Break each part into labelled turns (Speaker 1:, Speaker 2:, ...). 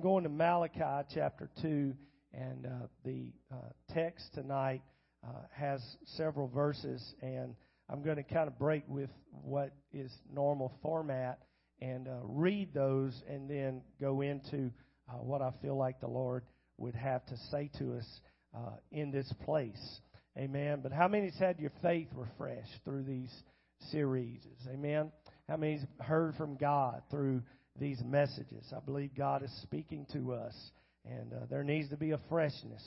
Speaker 1: I'm going to Malachi chapter 2, and uh, the uh, text tonight uh, has several verses, and I'm going to kind of break with what is normal format and uh, read those and then go into uh, what I feel like the Lord would have to say to us uh, in this place. Amen. But how many's had your faith refreshed through these series? Amen. How many's heard from God through these messages? I believe God is speaking to us, and uh, there needs to be a freshness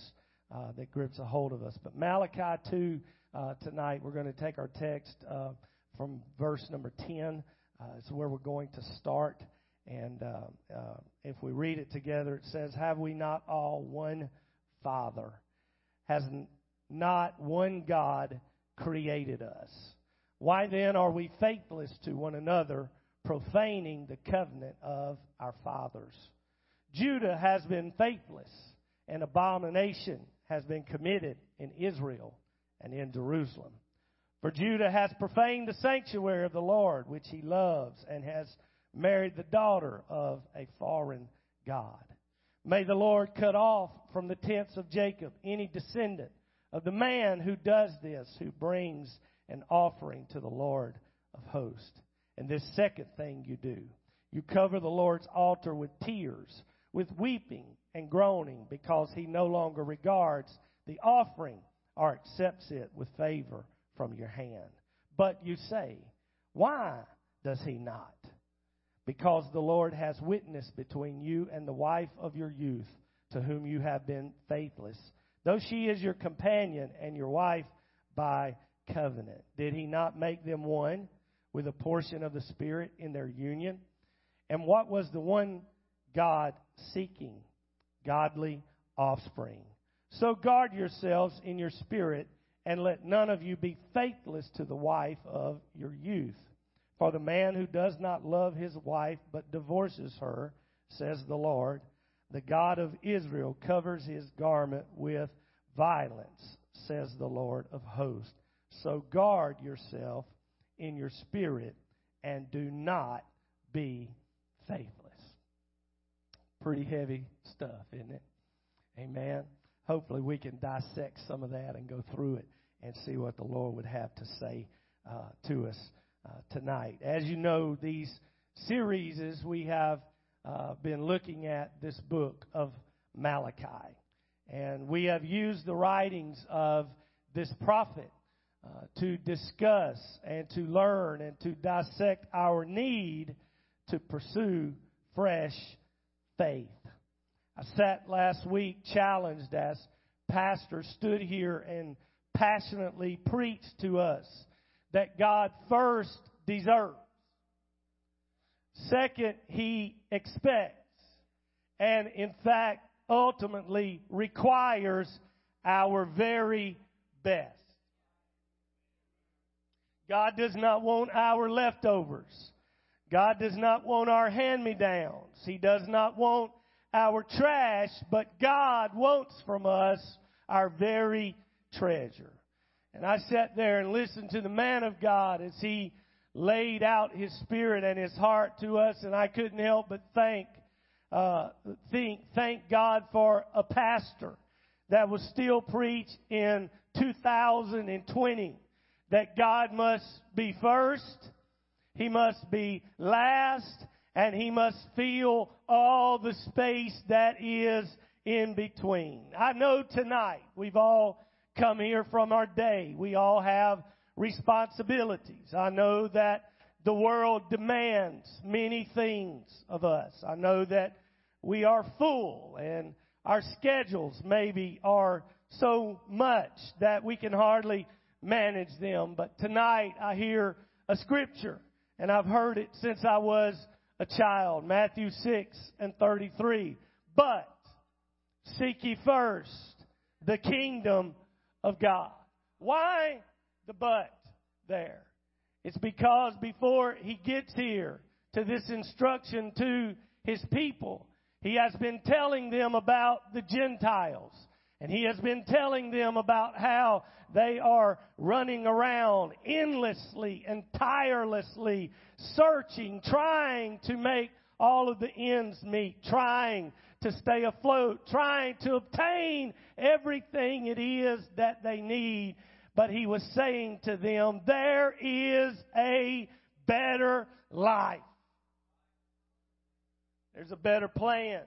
Speaker 1: uh, that grips a hold of us. But Malachi 2 uh, tonight, we're going to take our text uh, from verse number 10. Uh, it's where we're going to start. And uh, if we read it together, it says, Have we not all one Father? Has not one God created us? Why then are we faithless to one another, profaning the covenant of our fathers? Judah has been faithless, and abomination has been committed in Israel and in Jerusalem. For Judah has profaned the sanctuary of the Lord, which he loves, and has married the daughter of a foreign God. May the Lord cut off from the tents of Jacob any descendant of the man who does this, who brings an offering to the Lord of hosts. And this second thing you do, you cover the Lord's altar with tears, with weeping and groaning, because he no longer regards the offering or accepts it with favor from your hand. But you say, Why does he not? Because the Lord has witness between you and the wife of your youth, to whom you have been faithless, though she is your companion and your wife by covenant. Did he not make them one with a portion of the Spirit in their union? And what was the one God seeking? Godly offspring. So guard yourselves in your spirit, and let none of you be faithless to the wife of your youth. For the man who does not love his wife but divorces her, says the Lord, the God of Israel covers his garment with violence, says the Lord of hosts. So guard yourself in your spirit and do not be faithless. Pretty heavy stuff, isn't it? Amen. Hopefully, we can dissect some of that and go through it and see what the Lord would have to say uh, to us uh, tonight. As you know, these series we have uh, been looking at this book of Malachi. And we have used the writings of this prophet uh, to discuss and to learn and to dissect our need to pursue fresh faith. I sat last week challenged as pastor stood here and passionately preached to us that God first deserves. Second, He expects. And in fact, ultimately requires our very best. God does not want our leftovers. God does not want our hand me downs. He does not want our trash, but God wants from us our very treasure. And I sat there and listened to the man of God as he laid out his spirit and his heart to us, and I couldn't help but thank, uh, think, thank God for a pastor that was still preached in 2020 that God must be first, He must be last, and He must fill all the space that is in between. I know tonight we've all come here from our day. We all have responsibilities. I know that the world demands many things of us. I know that we are full and our schedules maybe are so much that we can hardly manage them. But tonight I hear a scripture, and I've heard it since I was a child. Matthew 6 and 33. But seek ye first the kingdom of God. Why the but there? It's because before he gets here to this instruction to his people, he has been telling them about the Gentiles. And he has been telling them about how they are running around endlessly and tirelessly searching, trying to make all of the ends meet, trying to stay afloat, trying to obtain everything it is that they need. But he was saying to them, there is a better life. There's a better plan.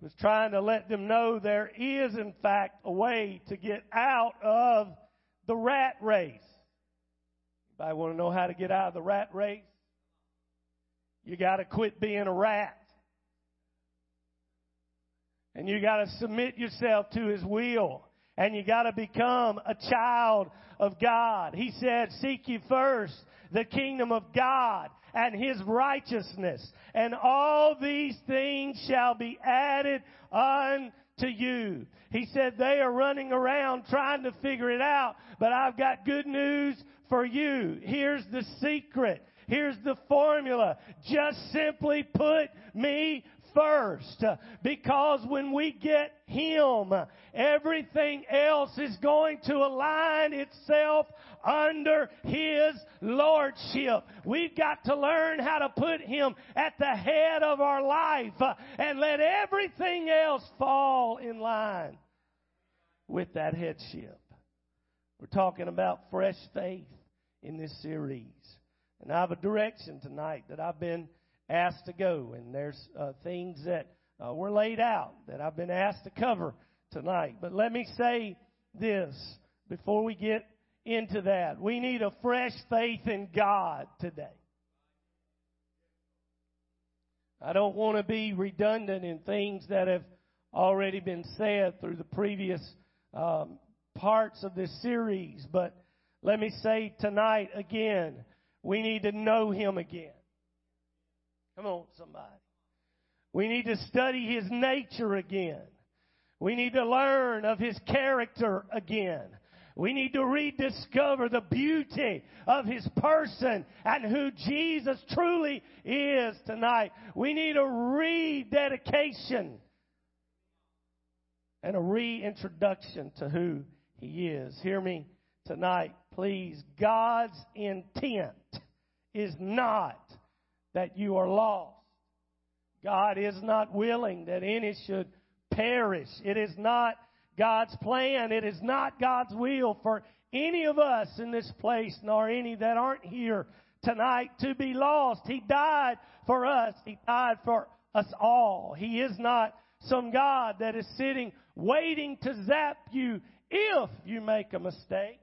Speaker 1: Was trying to let them know there is, in fact, a way to get out of the rat race. Anybody want to know how to get out of the rat race? You got to quit being a rat. And you got to submit yourself to His will. And you got to become a child of God. He said, seek ye first the kingdom of God and his righteousness, and all these things shall be added unto you. He said they are running around trying to figure it out, but I've got good news for you. Here's the secret. Here's the formula. Just simply put me first. Uh, because when we get Him, everything else is going to align itself under His Lordship. We've got to learn how to put Him at the head of our life uh, and let everything else fall in line with that headship. We're talking about fresh faith in this series. And I have a direction tonight that I've been asked to go, and there's uh, things that uh, were laid out that I've been asked to cover tonight. But let me say this before we get into that. We need a fresh faith in God today. I don't want to be redundant in things that have already been said through the previous um, parts of this series, but let me say tonight again, we need to know Him again. Come on, somebody. We need to study His nature again. We need to learn of His character again. We need to rediscover the beauty of His person and who Jesus truly is tonight. We need a rededication and a reintroduction to who He is. Hear me tonight, please. God's intent is not that you are lost. God is not willing that any should perish. It is not God's plan. It is not God's will for any of us in this place, nor any that aren't here tonight to be lost. He died for us. He died for us all. He is not some God that is sitting waiting to zap you if you make a mistake.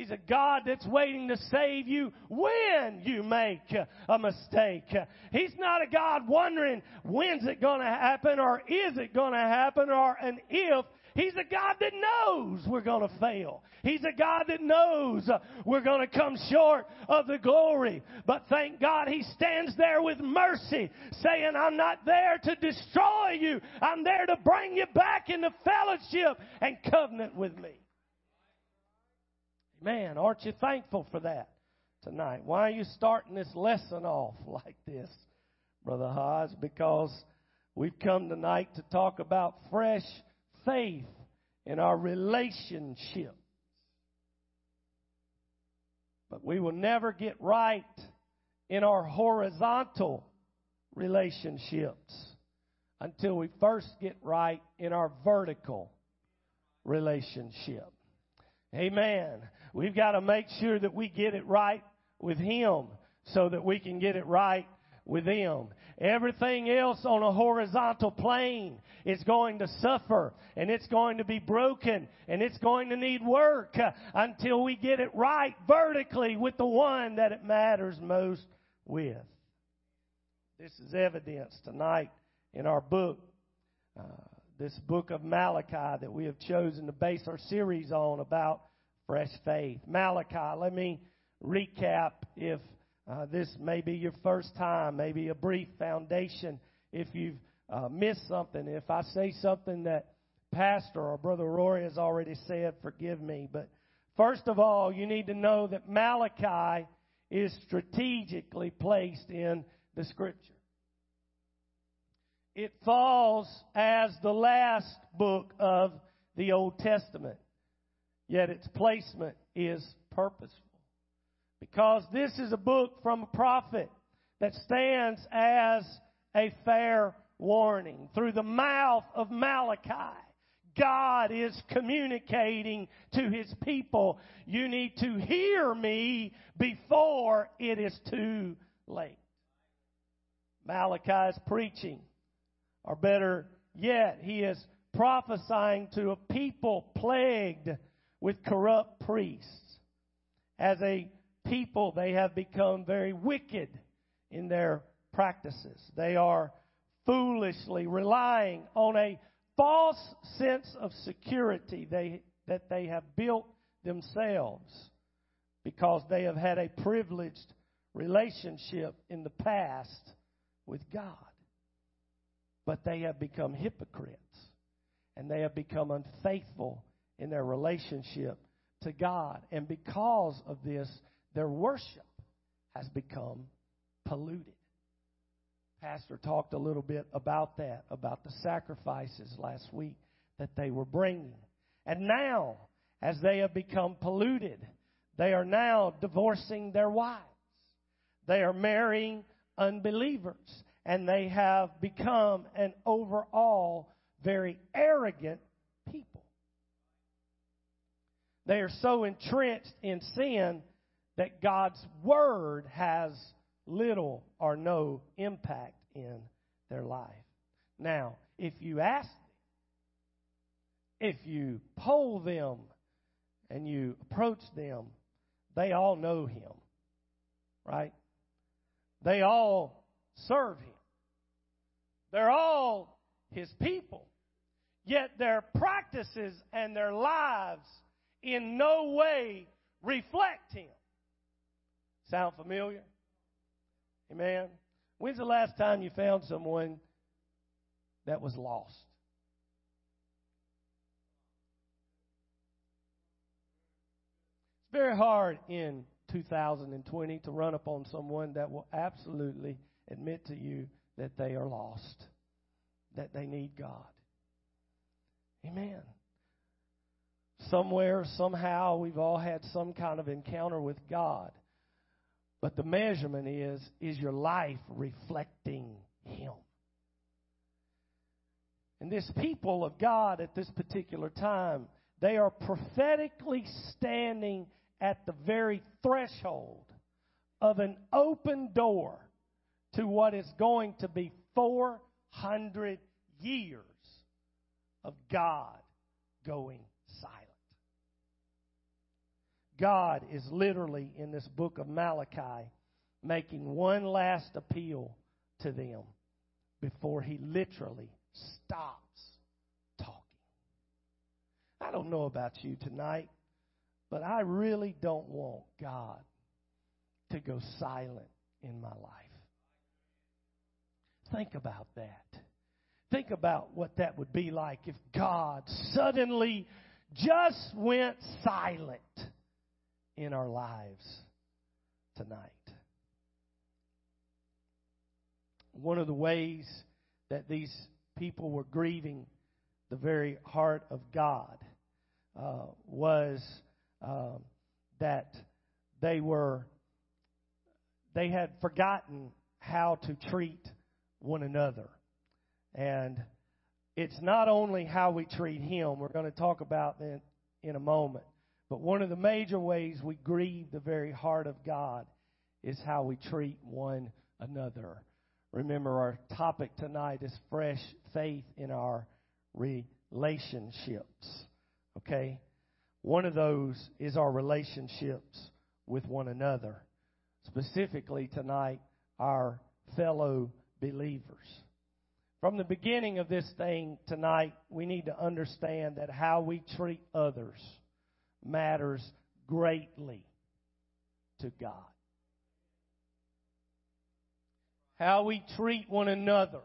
Speaker 1: He's a God that's waiting to save you when you make a mistake. He's not a God wondering when's it going to happen or is it going to happen or an if. He's a God that knows we're going to fail. He's a God that knows we're going to come short of the glory. But thank God He stands there with mercy saying, I'm not there to destroy you. I'm there to bring you back into fellowship and covenant with me. Man, aren't you thankful for that tonight? Why are you starting this lesson off like this, Brother Hodge? Because we've come tonight to talk about fresh faith in our relationships. But we will never get right in our horizontal relationships until we first get right in our vertical relationship. Amen. We've got to make sure that we get it right with Him so that we can get it right with them. Everything else on a horizontal plane is going to suffer and it's going to be broken and it's going to need work until we get it right vertically with the one that it matters most with. This is evidence tonight in our book, uh, this book of Malachi that we have chosen to base our series on about fresh faith. Malachi, let me recap if uh, this may be your first time, maybe a brief foundation. If you've uh, missed something, if I say something that Pastor or Brother Rory has already said, forgive me. But first of all, you need to know that Malachi is strategically placed in the Scripture. It falls as the last book of the Old Testament, yet its placement is purposeful. Because this is a book from a prophet that stands as a fair warning. Through the mouth of Malachi, God is communicating to his people, you need to hear me before it is too late. Malachi is preaching, or better yet, he is prophesying to a people plagued with corrupt priests. As a people, they have become very wicked in their practices. They are foolishly relying on a false sense of security they, that they have built themselves because they have had a privileged relationship in the past with God. But they have become hypocrites and they have become unfaithful in their relationship to God. And because of this, their worship has become polluted. Pastor talked a little bit about that, about the sacrifices last week that they were bringing. And now, as they have become polluted, they are now divorcing their wives. They are marrying unbelievers. And they have become an overall very arrogant people. They are so entrenched in sin that God's Word has little or no impact in their life. Now, if you ask them, if you poll them and you approach them, they all know him. Right? They all serve him. They're all his people. Yet their practices and their lives in no way reflect him. Sound familiar? Amen. When's the last time you found someone that was lost? It's very hard in 2020 to run upon someone that will absolutely admit to you that they are lost, that they need God. Amen. Somewhere, somehow, we've all had some kind of encounter with God. But the measurement is is your life reflecting Him? And this people of God at this particular time, they are prophetically standing at the very threshold of an open door to what is going to be 400 years of God going. God is literally in this book of Malachi making one last appeal to them before he literally stops talking. I don't know about you tonight, but I really don't want God to go silent in my life. Think about that. Think about what that would be like if God suddenly just went silent in our lives tonight. One of the ways that these people were grieving the very heart of God uh, was uh, that they were they had forgotten how to treat one another, and it's not only how we treat Him. We're going to talk about that in a moment, but one of the major ways we grieve the very heart of God is how we treat one another. Remember, our topic tonight is fresh faith in our relationships. Okay? One of those is our relationships with one another. Specifically tonight, our fellow believers. From the beginning of this thing tonight, we need to understand that how we treat others matters greatly to God. How we treat one another.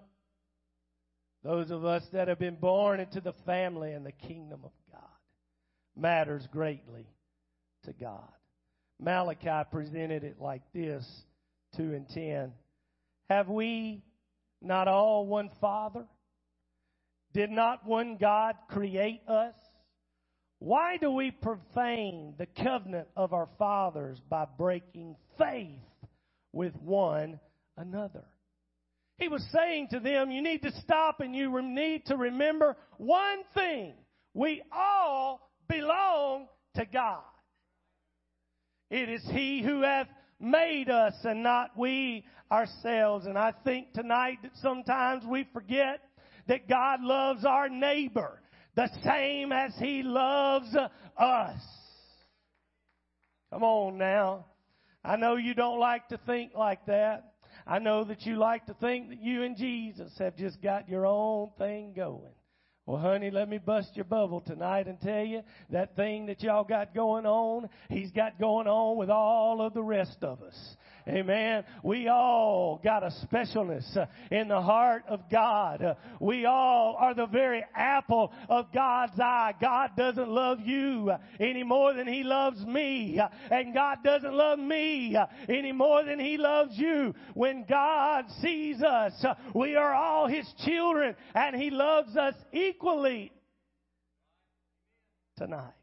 Speaker 1: Those of us that have been born into the family and the kingdom of God matters greatly to God. Malachi presented it like this 2 and 10. Have we not all one Father? Did not one God create us? Why do we profane the covenant of our fathers by breaking faith with one another? He was saying to them, you need to stop and you need to remember one thing. We all belong to God. It is He who hath made us and not we ourselves. And I think tonight that sometimes we forget that God loves our neighbor the same as He loves us. Come on now. I know you don't like to think like that. I know that you like to think that you and Jesus have just got your own thing going. Well, honey, let me bust your bubble tonight and tell you that thing that y'all got going on, he's got going on with all of the rest of us. Amen. We all got a specialness uh, in the heart of God. Uh, we all are the very apple of God's eye. God doesn't love you uh, any more than He loves me. And God doesn't love me any more than He loves you. When God sees us, we are all His children and He loves us equally tonight.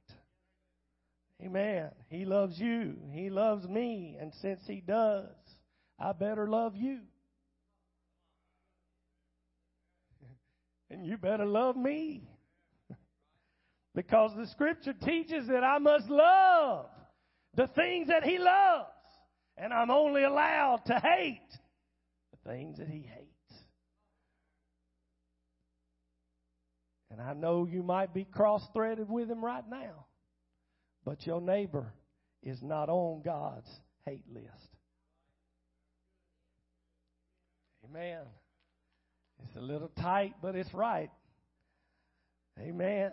Speaker 1: Amen. He loves you. He loves me. And since He does, I better love you. And you better love me. because the scripture teaches that I must love the things that He loves. And I'm only allowed to hate the things that He hates. And I know you might be cross threaded with Him right now. But your neighbor is not on God's hate list. Amen. It's a little tight, but it's right. Amen.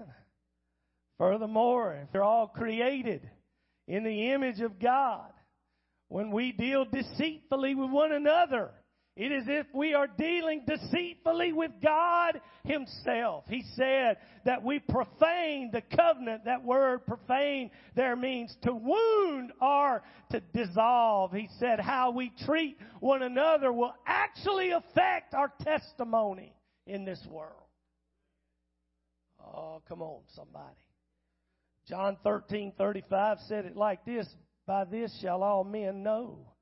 Speaker 1: Furthermore, if they're all created in the image of God, when we deal deceitfully with one another, it is if we are dealing deceitfully with God Himself. He said that we profane the covenant. That word profane there means to wound or to dissolve. He said how we treat one another will actually affect our testimony in this world. Oh, come on, somebody. John 13, 35 said it like this, By this shall all men know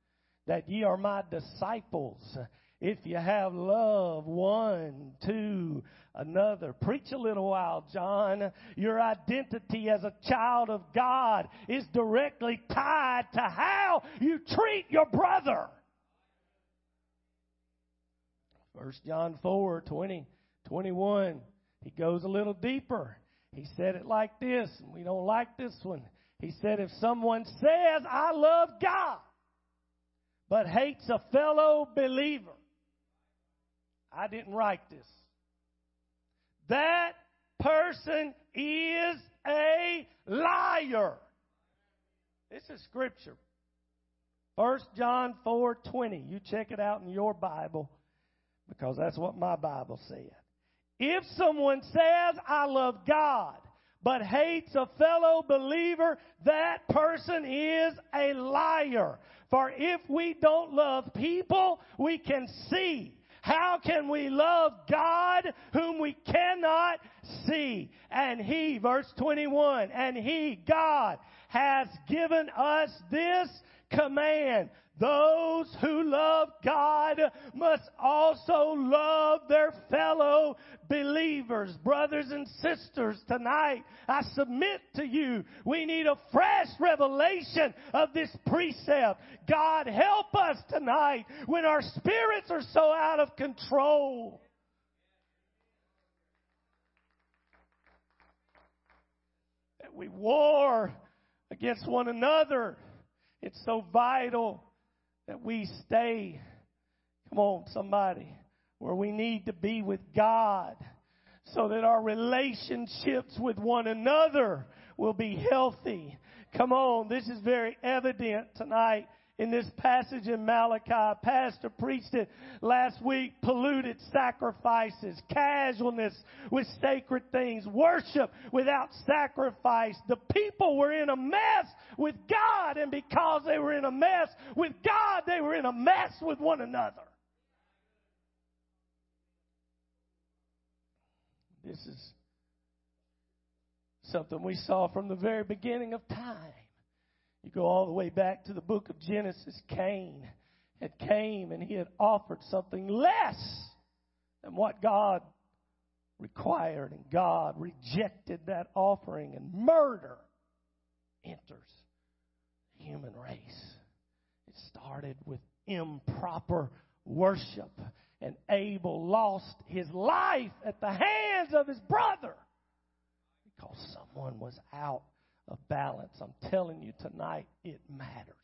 Speaker 1: that ye are my disciples if you have love one to another. Preach a little while, John. Your identity as a child of God is directly tied to how you treat your brother. 1 John 4, 20, 21. He goes a little deeper. He said it like this, and we don't like this one. He said, if someone says, I love God, but hates a fellow believer. I didn't write this. That person is a liar. This is scripture. 1 John 4:20. You check it out in your Bible because that's what my Bible said. If someone says I love God but hates a fellow believer, that person is a liar. For if we don't love people, we can see. How can we love God whom we cannot see? And He, verse 21, and He, God, has given us this command those who love God must also love their fellow believers. Brothers and sisters, tonight I submit to you, we need a fresh revelation of this precept. God help us tonight when our spirits are so out of control. That we war against one another. It's so vital that we stay, come on, somebody, where we need to be with God so that our relationships with one another will be healthy. Come on, this is very evident tonight in this passage in Malachi. Pastor preached it last week. Polluted sacrifices, casualness with sacred things, worship without sacrifice. The people were in a mess with God, and because they were in a mess with God, they were in a mess with one another. This is something we saw from the very beginning of time. You go all the way back to the book of Genesis, Cain. had came and he had offered something less than what God required, and God rejected that offering, and murder enters the human race. It started with improper worship, and Abel lost his life at the hands of his brother because someone was out of balance. I'm telling you tonight, it matters.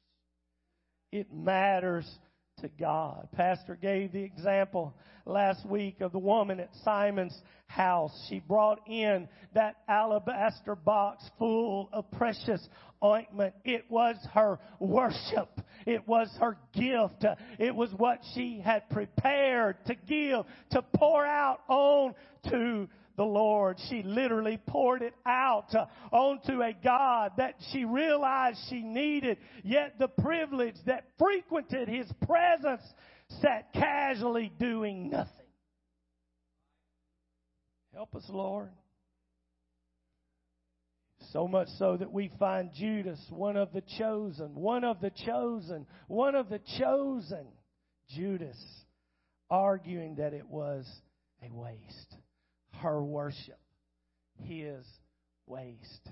Speaker 1: It matters to God. Pastor gave the example last week of the woman at Simon's house. She brought in that alabaster box full of precious ointment. It was her worship. It was her gift. It was what she had prepared to give, to pour out on to the Lord. She literally poured it out uh, onto a God that she realized she needed, yet the privilege that frequented His presence sat casually doing nothing. Help us, Lord. So much so that we find Judas, one of the chosen, one of the chosen, one of the chosen, Judas, arguing that it was a waste her worship, his waste.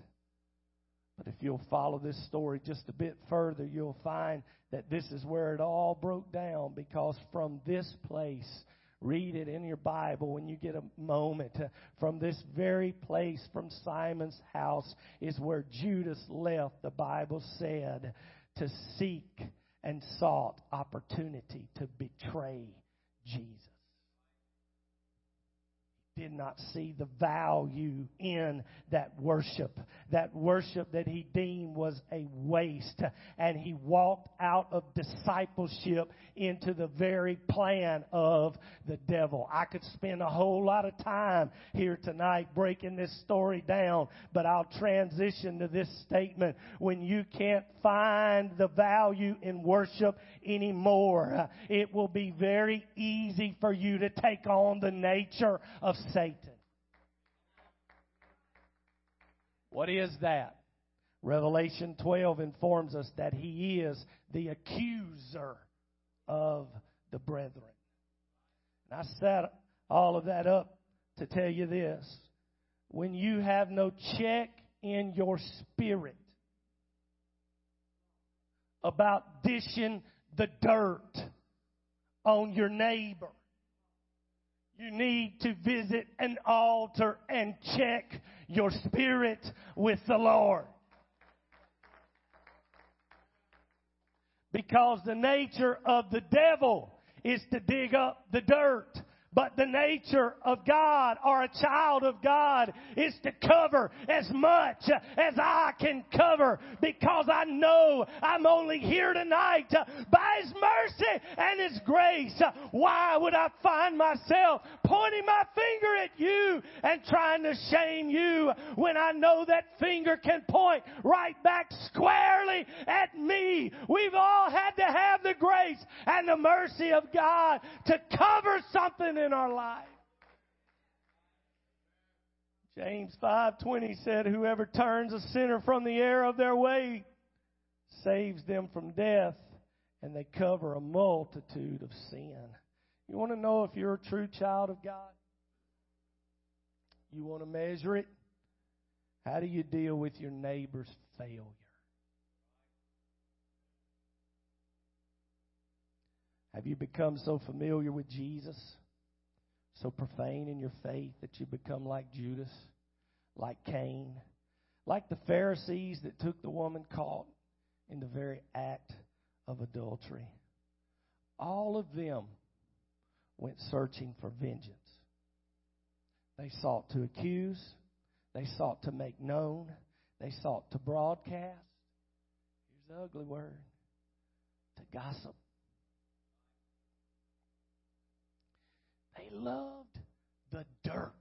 Speaker 1: But if you'll follow this story just a bit further, you'll find that this is where it all broke down because from this place, read it in your Bible when you get a moment. From this very place, from Simon's house, is where Judas left, the Bible said, to seek and sought opportunity to betray Jesus did not see the value in that worship. That worship that he deemed was a waste. And he walked out of discipleship into the very plan of the devil. I could spend a whole lot of time here tonight breaking this story down, but I'll transition to this statement. When you can't find the value in worship anymore, it will be very easy for you to take on the nature of Satan. What is that? Revelation 12 informs us that he is the accuser of the brethren. And I set all of that up to tell you this. When you have no check in your spirit about dishing the dirt on your neighbor, you need to visit an altar and check your spirit with the Lord. Because the nature of the devil is to dig up the dirt but the nature of God or a child of God is to cover as much as I can cover because I know I'm only here tonight by His mercy and His grace. Why would I find myself pointing my finger at you and trying to shame you when I know that finger can point right back squarely at me? We've all had to have the grace and the mercy of God to cover something in our life. James 5:20 said whoever turns a sinner from the error of their way saves them from death and they cover a multitude of sin. You want to know if you're a true child of God? You want to measure it? How do you deal with your neighbor's failure? Have you become so familiar with Jesus so profane in your faith that you become like Judas, like Cain, like the Pharisees that took the woman caught in the very act of adultery. All of them went searching for vengeance. They sought to accuse, they sought to make known, they sought to broadcast. Here's the ugly word to gossip. They loved the dirt.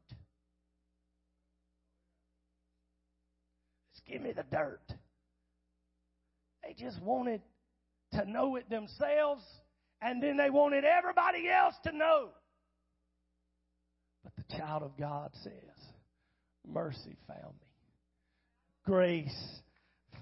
Speaker 1: Just give me the dirt. They just wanted to know it themselves, and then they wanted everybody else to know. But the child of God says, Mercy found me, grace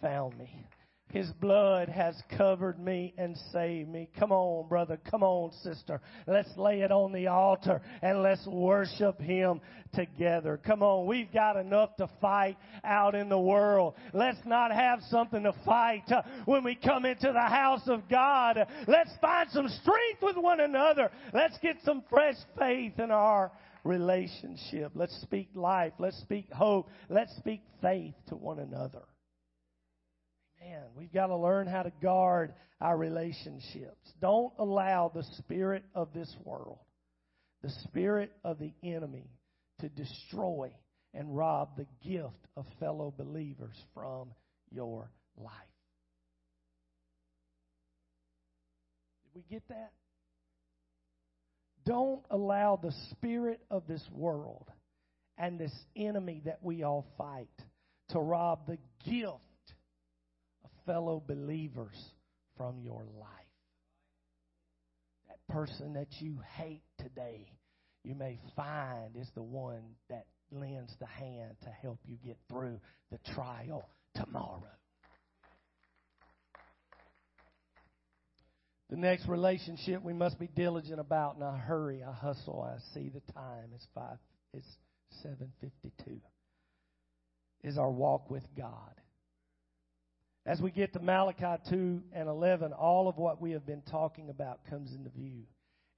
Speaker 1: found me. His blood has covered me and saved me. Come on, brother. Come on, sister. Let's lay it on the altar and let's worship Him together. Come on. We've got enough to fight out in the world. Let's not have something to fight uh, when we come into the house of God. Let's find some strength with one another. Let's get some fresh faith in our relationship. Let's speak life. Let's speak hope. Let's speak faith to one another. Man, we've got to learn how to guard our relationships. Don't allow the spirit of this world, the spirit of the enemy, to destroy and rob the gift of fellow believers from your life. Did we get that? Don't allow the spirit of this world and this enemy that we all fight to rob the gift fellow believers from your life. That person that you hate today, you may find is the one that lends the hand to help you get through the trial tomorrow. The next relationship we must be diligent about, and I hurry, I hustle, I see the time. It's five, it's seven fifty-two. Is our walk with God. As we get to Malachi 2 and 11, all of what we have been talking about comes into view.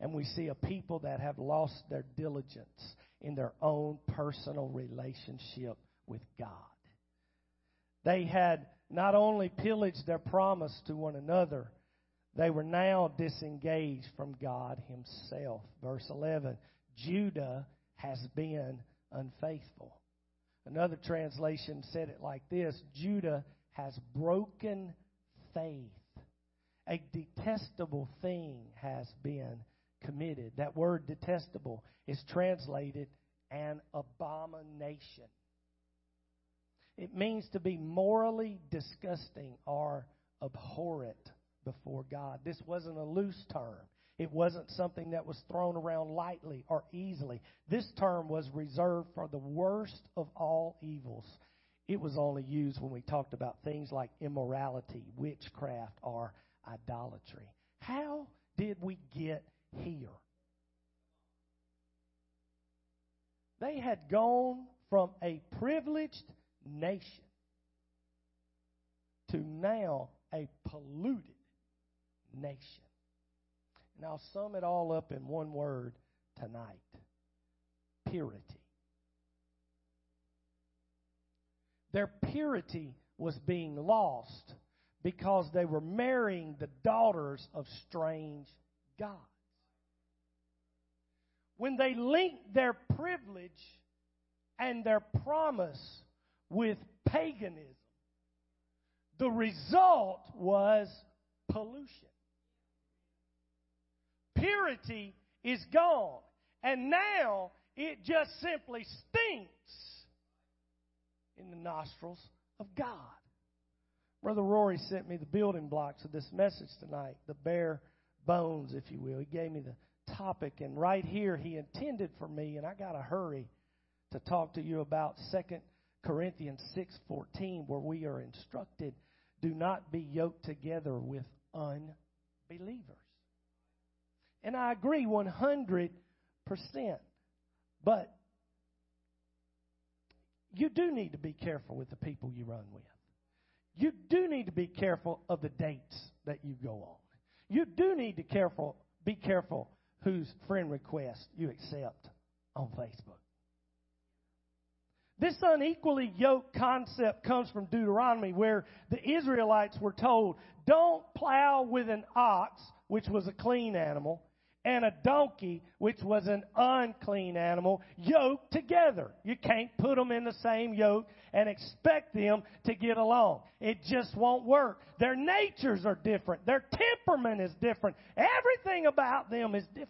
Speaker 1: And we see a people that have lost their diligence in their own personal relationship with God. They had not only pillaged their promise to one another, they were now disengaged from God Himself. Verse 11 Judah has been unfaithful. Another translation said it like this Judah has broken faith. A detestable thing has been committed. That word detestable is translated an abomination. It means to be morally disgusting or abhorrent before God. This wasn't a loose term. It wasn't something that was thrown around lightly or easily. This term was reserved for the worst of all evils it was only used when we talked about things like immorality, witchcraft, or idolatry. How did we get here? They had gone from a privileged nation to now a polluted nation. And I'll sum it all up in one word tonight purity. Their purity was being lost because they were marrying the daughters of strange gods. When they linked their privilege and their promise with paganism, the result was pollution. Purity is gone, and now it just simply stinks nostrils of God. Brother Rory sent me the building blocks of this message tonight, the bare bones, if you will. He gave me the topic, and right here he intended for me, and I got to hurry to talk to you about Second Corinthians 6:14 where we are instructed do not be yoked together with unbelievers. And I agree 100%. But you do need to be careful with the people you run with. You do need to be careful of the dates that you go on. You do need to careful be careful whose friend request you accept on Facebook. This unequally yoked concept comes from Deuteronomy, where the Israelites were told, don't plow with an ox, which was a clean animal, and a donkey, which was an unclean animal, yoked together. You can't put them in the same yoke and expect them to get along. It just won't work. Their natures are different. Their temperament is different. Everything about them is different.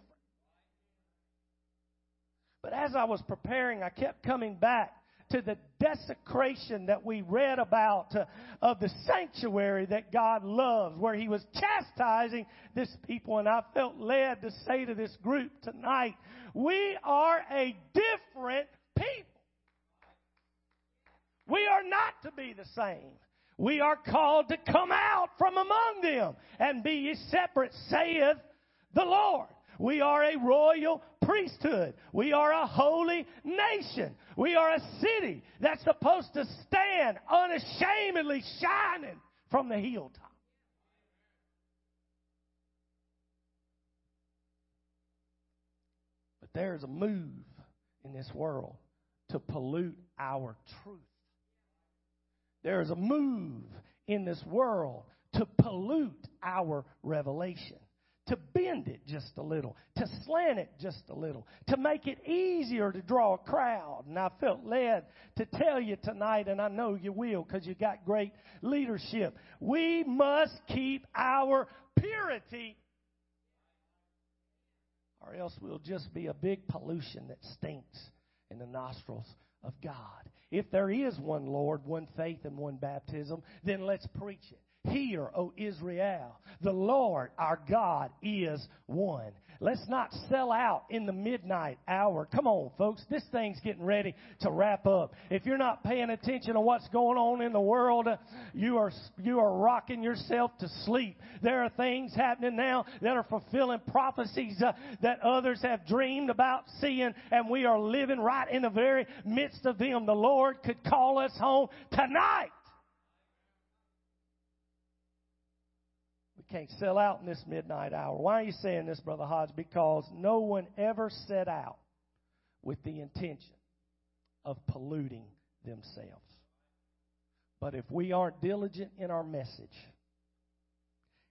Speaker 1: But as I was preparing, I kept coming back to the desecration that we read about uh, of the sanctuary that God loves, where He was chastising this people. And I felt led to say to this group tonight, we are a different people. We are not to be the same. We are called to come out from among them and be ye separate, saith the Lord. We are a royal priesthood. We are a holy nation. We are a city that's supposed to stand unashamedly shining from the hilltop. But there's a move in this world to pollute our truth. There is a move in this world to pollute our revelation to bend it just a little, to slant it just a little, to make it easier to draw a crowd. And I felt led to tell you tonight, and I know you will because you got great leadership. We must keep our purity, or else we'll just be a big pollution that stinks in the nostrils of God. If there is one Lord, one faith, and one baptism, then let's preach it. Hear, O Israel, the Lord our God is one. Let's not sell out in the midnight hour. Come on, folks. This thing's getting ready to wrap up. If you're not paying attention to what's going on in the world, you are, you are rocking yourself to sleep. There are things happening now that are fulfilling prophecies uh, that others have dreamed about seeing, and we are living right in the very midst of them. The Lord could call us home tonight. Can't sell out in this midnight hour. Why are you saying this, Brother Hodge? Because no one ever set out with the intention of polluting themselves. But if we aren't diligent in our message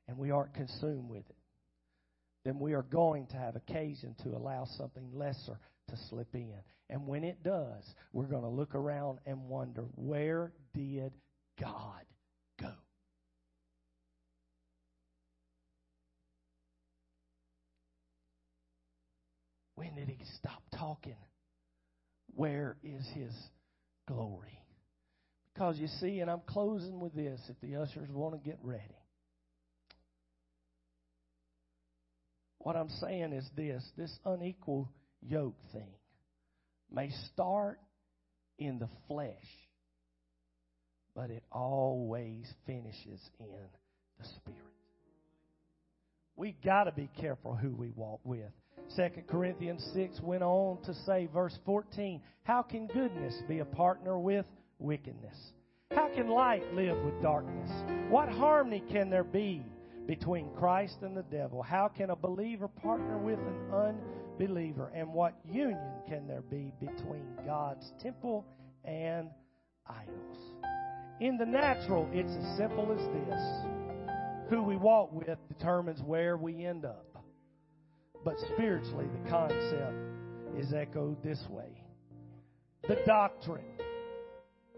Speaker 1: and we aren't consumed with it, then we are going to have occasion to allow something lesser to slip in. And when it does, we're going to look around and wonder, where did God talking? Where is his glory? Because you see, and I'm closing with this if the ushers want to get ready. What I'm saying is this this unequal yoke thing may start in the flesh, but it always finishes in the spirit. We got to be careful who we walk with. 2 Corinthians 6 went on to say, verse 14, How can goodness be a partner with wickedness? How can light live with darkness? What harmony can there be between Christ and the devil? How can a believer partner with an unbeliever? And what union can there be between God's temple and idols? In the natural, it's as simple as this. Who we walk with determines where we end up. But spiritually, the concept is echoed this way the doctrine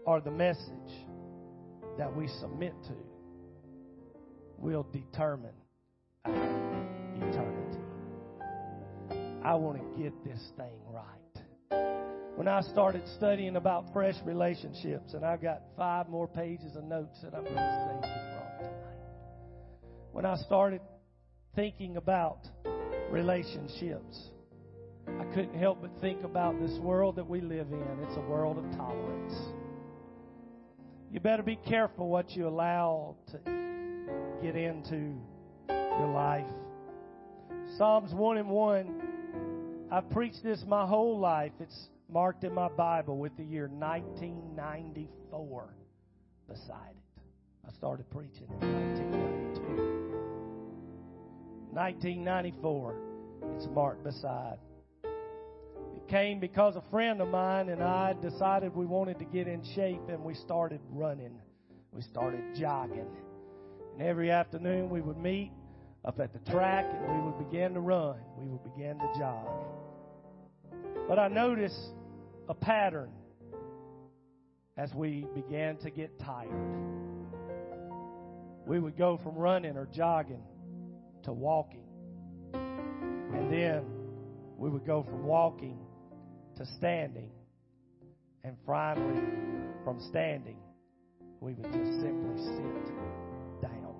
Speaker 1: or the message that we submit to will determine our eternity. I want to get this thing right. When I started studying about fresh relationships, and I've got five more pages of notes that I'm going to you from tonight. When I started thinking about relationships. I couldn't help but think about this world that we live in. It's a world of tolerance. You better be careful what you allow to get into your life. Psalms 1 and 1. I've preached this my whole life. It's marked in my Bible with the year 1994 beside it. I started preaching in 1992. 1994. It's marked beside. It came because a friend of mine and I decided we wanted to get in shape and we started running. We started jogging. And every afternoon we would meet up at the track and we would begin to run. We would begin to jog. But I noticed a pattern as we began to get tired. We would go from running or jogging to walking. And then we would go from walking to standing. And finally, from standing, we would just simply sit down.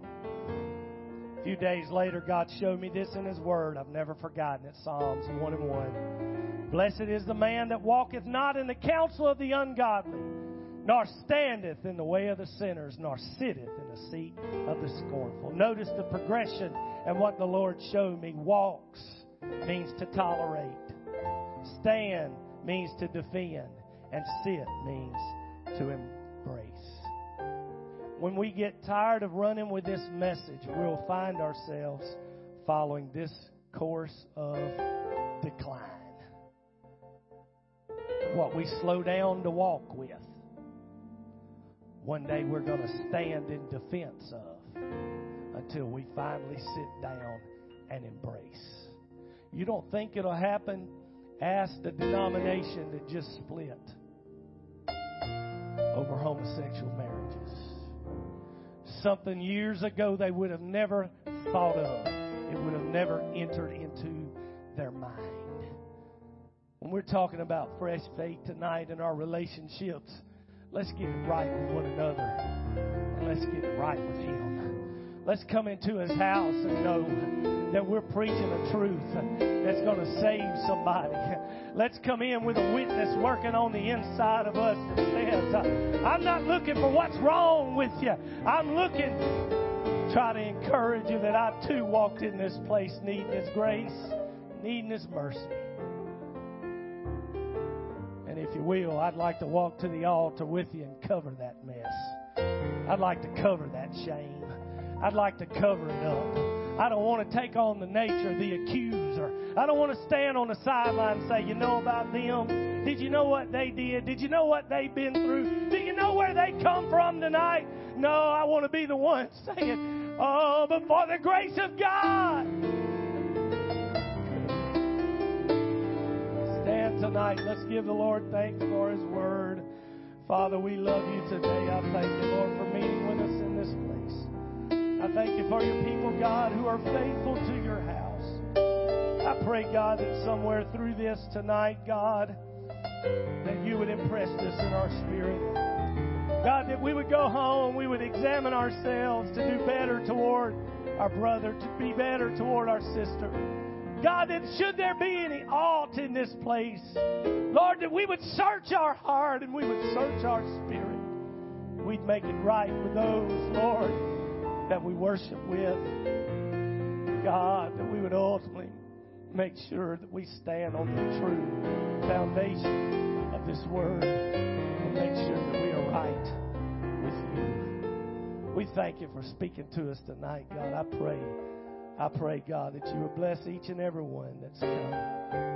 Speaker 1: A few days later, God showed me this in His Word. I've never forgotten it Psalms 1 and 1. Blessed is the man that walketh not in the counsel of the ungodly nor standeth in the way of the sinners, nor sitteth in the seat of the scornful. Notice the progression and what the Lord showed me. Walks means to tolerate, stand means to defend, and sit means to embrace. When we get tired of running with this message, we'll find ourselves following this course of decline. What we slow down to walk with one day we're going to stand in defense of until we finally sit down and embrace. You don't think it'll happen? Ask the denomination that just split over homosexual marriages. Something years ago they would have never thought of. It would have never entered into their mind. When we're talking about fresh faith tonight in our relationships, Let's get right with one another. And let's get right with Him. Let's come into His house and know that we're preaching a truth that's going to save somebody. Let's come in with a witness working on the inside of us that says, uh, I'm not looking for what's wrong with you. I'm looking, try to encourage you that I too walked in this place needing His grace, needing His mercy And if you will, I'd like to walk to the altar with you and cover that mess. I'd like to cover that shame. I'd like to cover it up. I don't want to take on the nature of the accuser. I don't want to stand on the sideline and say, you know about them? Did you know what they did? Did you know what they've been through? Do you know where they come from tonight? No, I want to be the one saying, oh, but for the grace of God. Stand tonight. Let's give the Lord thanks for His word. Father, we love you today. I thank you, Lord, for meeting with us in this place. I thank you for your people, God, who are faithful to your house. I pray, God, that somewhere through this tonight, God, that you would impress this in our spirit. God, that we would go home, we would examine ourselves to do better toward our brother, to be better toward our sister. God, that should there be any aught in this place, Lord, that we would search our heart and we would search our spirit. We'd make it right with those, Lord, that we worship with. God, that we would ultimately make sure that we stand on the true foundation of this word and make sure that we are right with you. We thank you for speaking to us tonight, God. I pray. I pray, God, that you would bless each and every one that's come.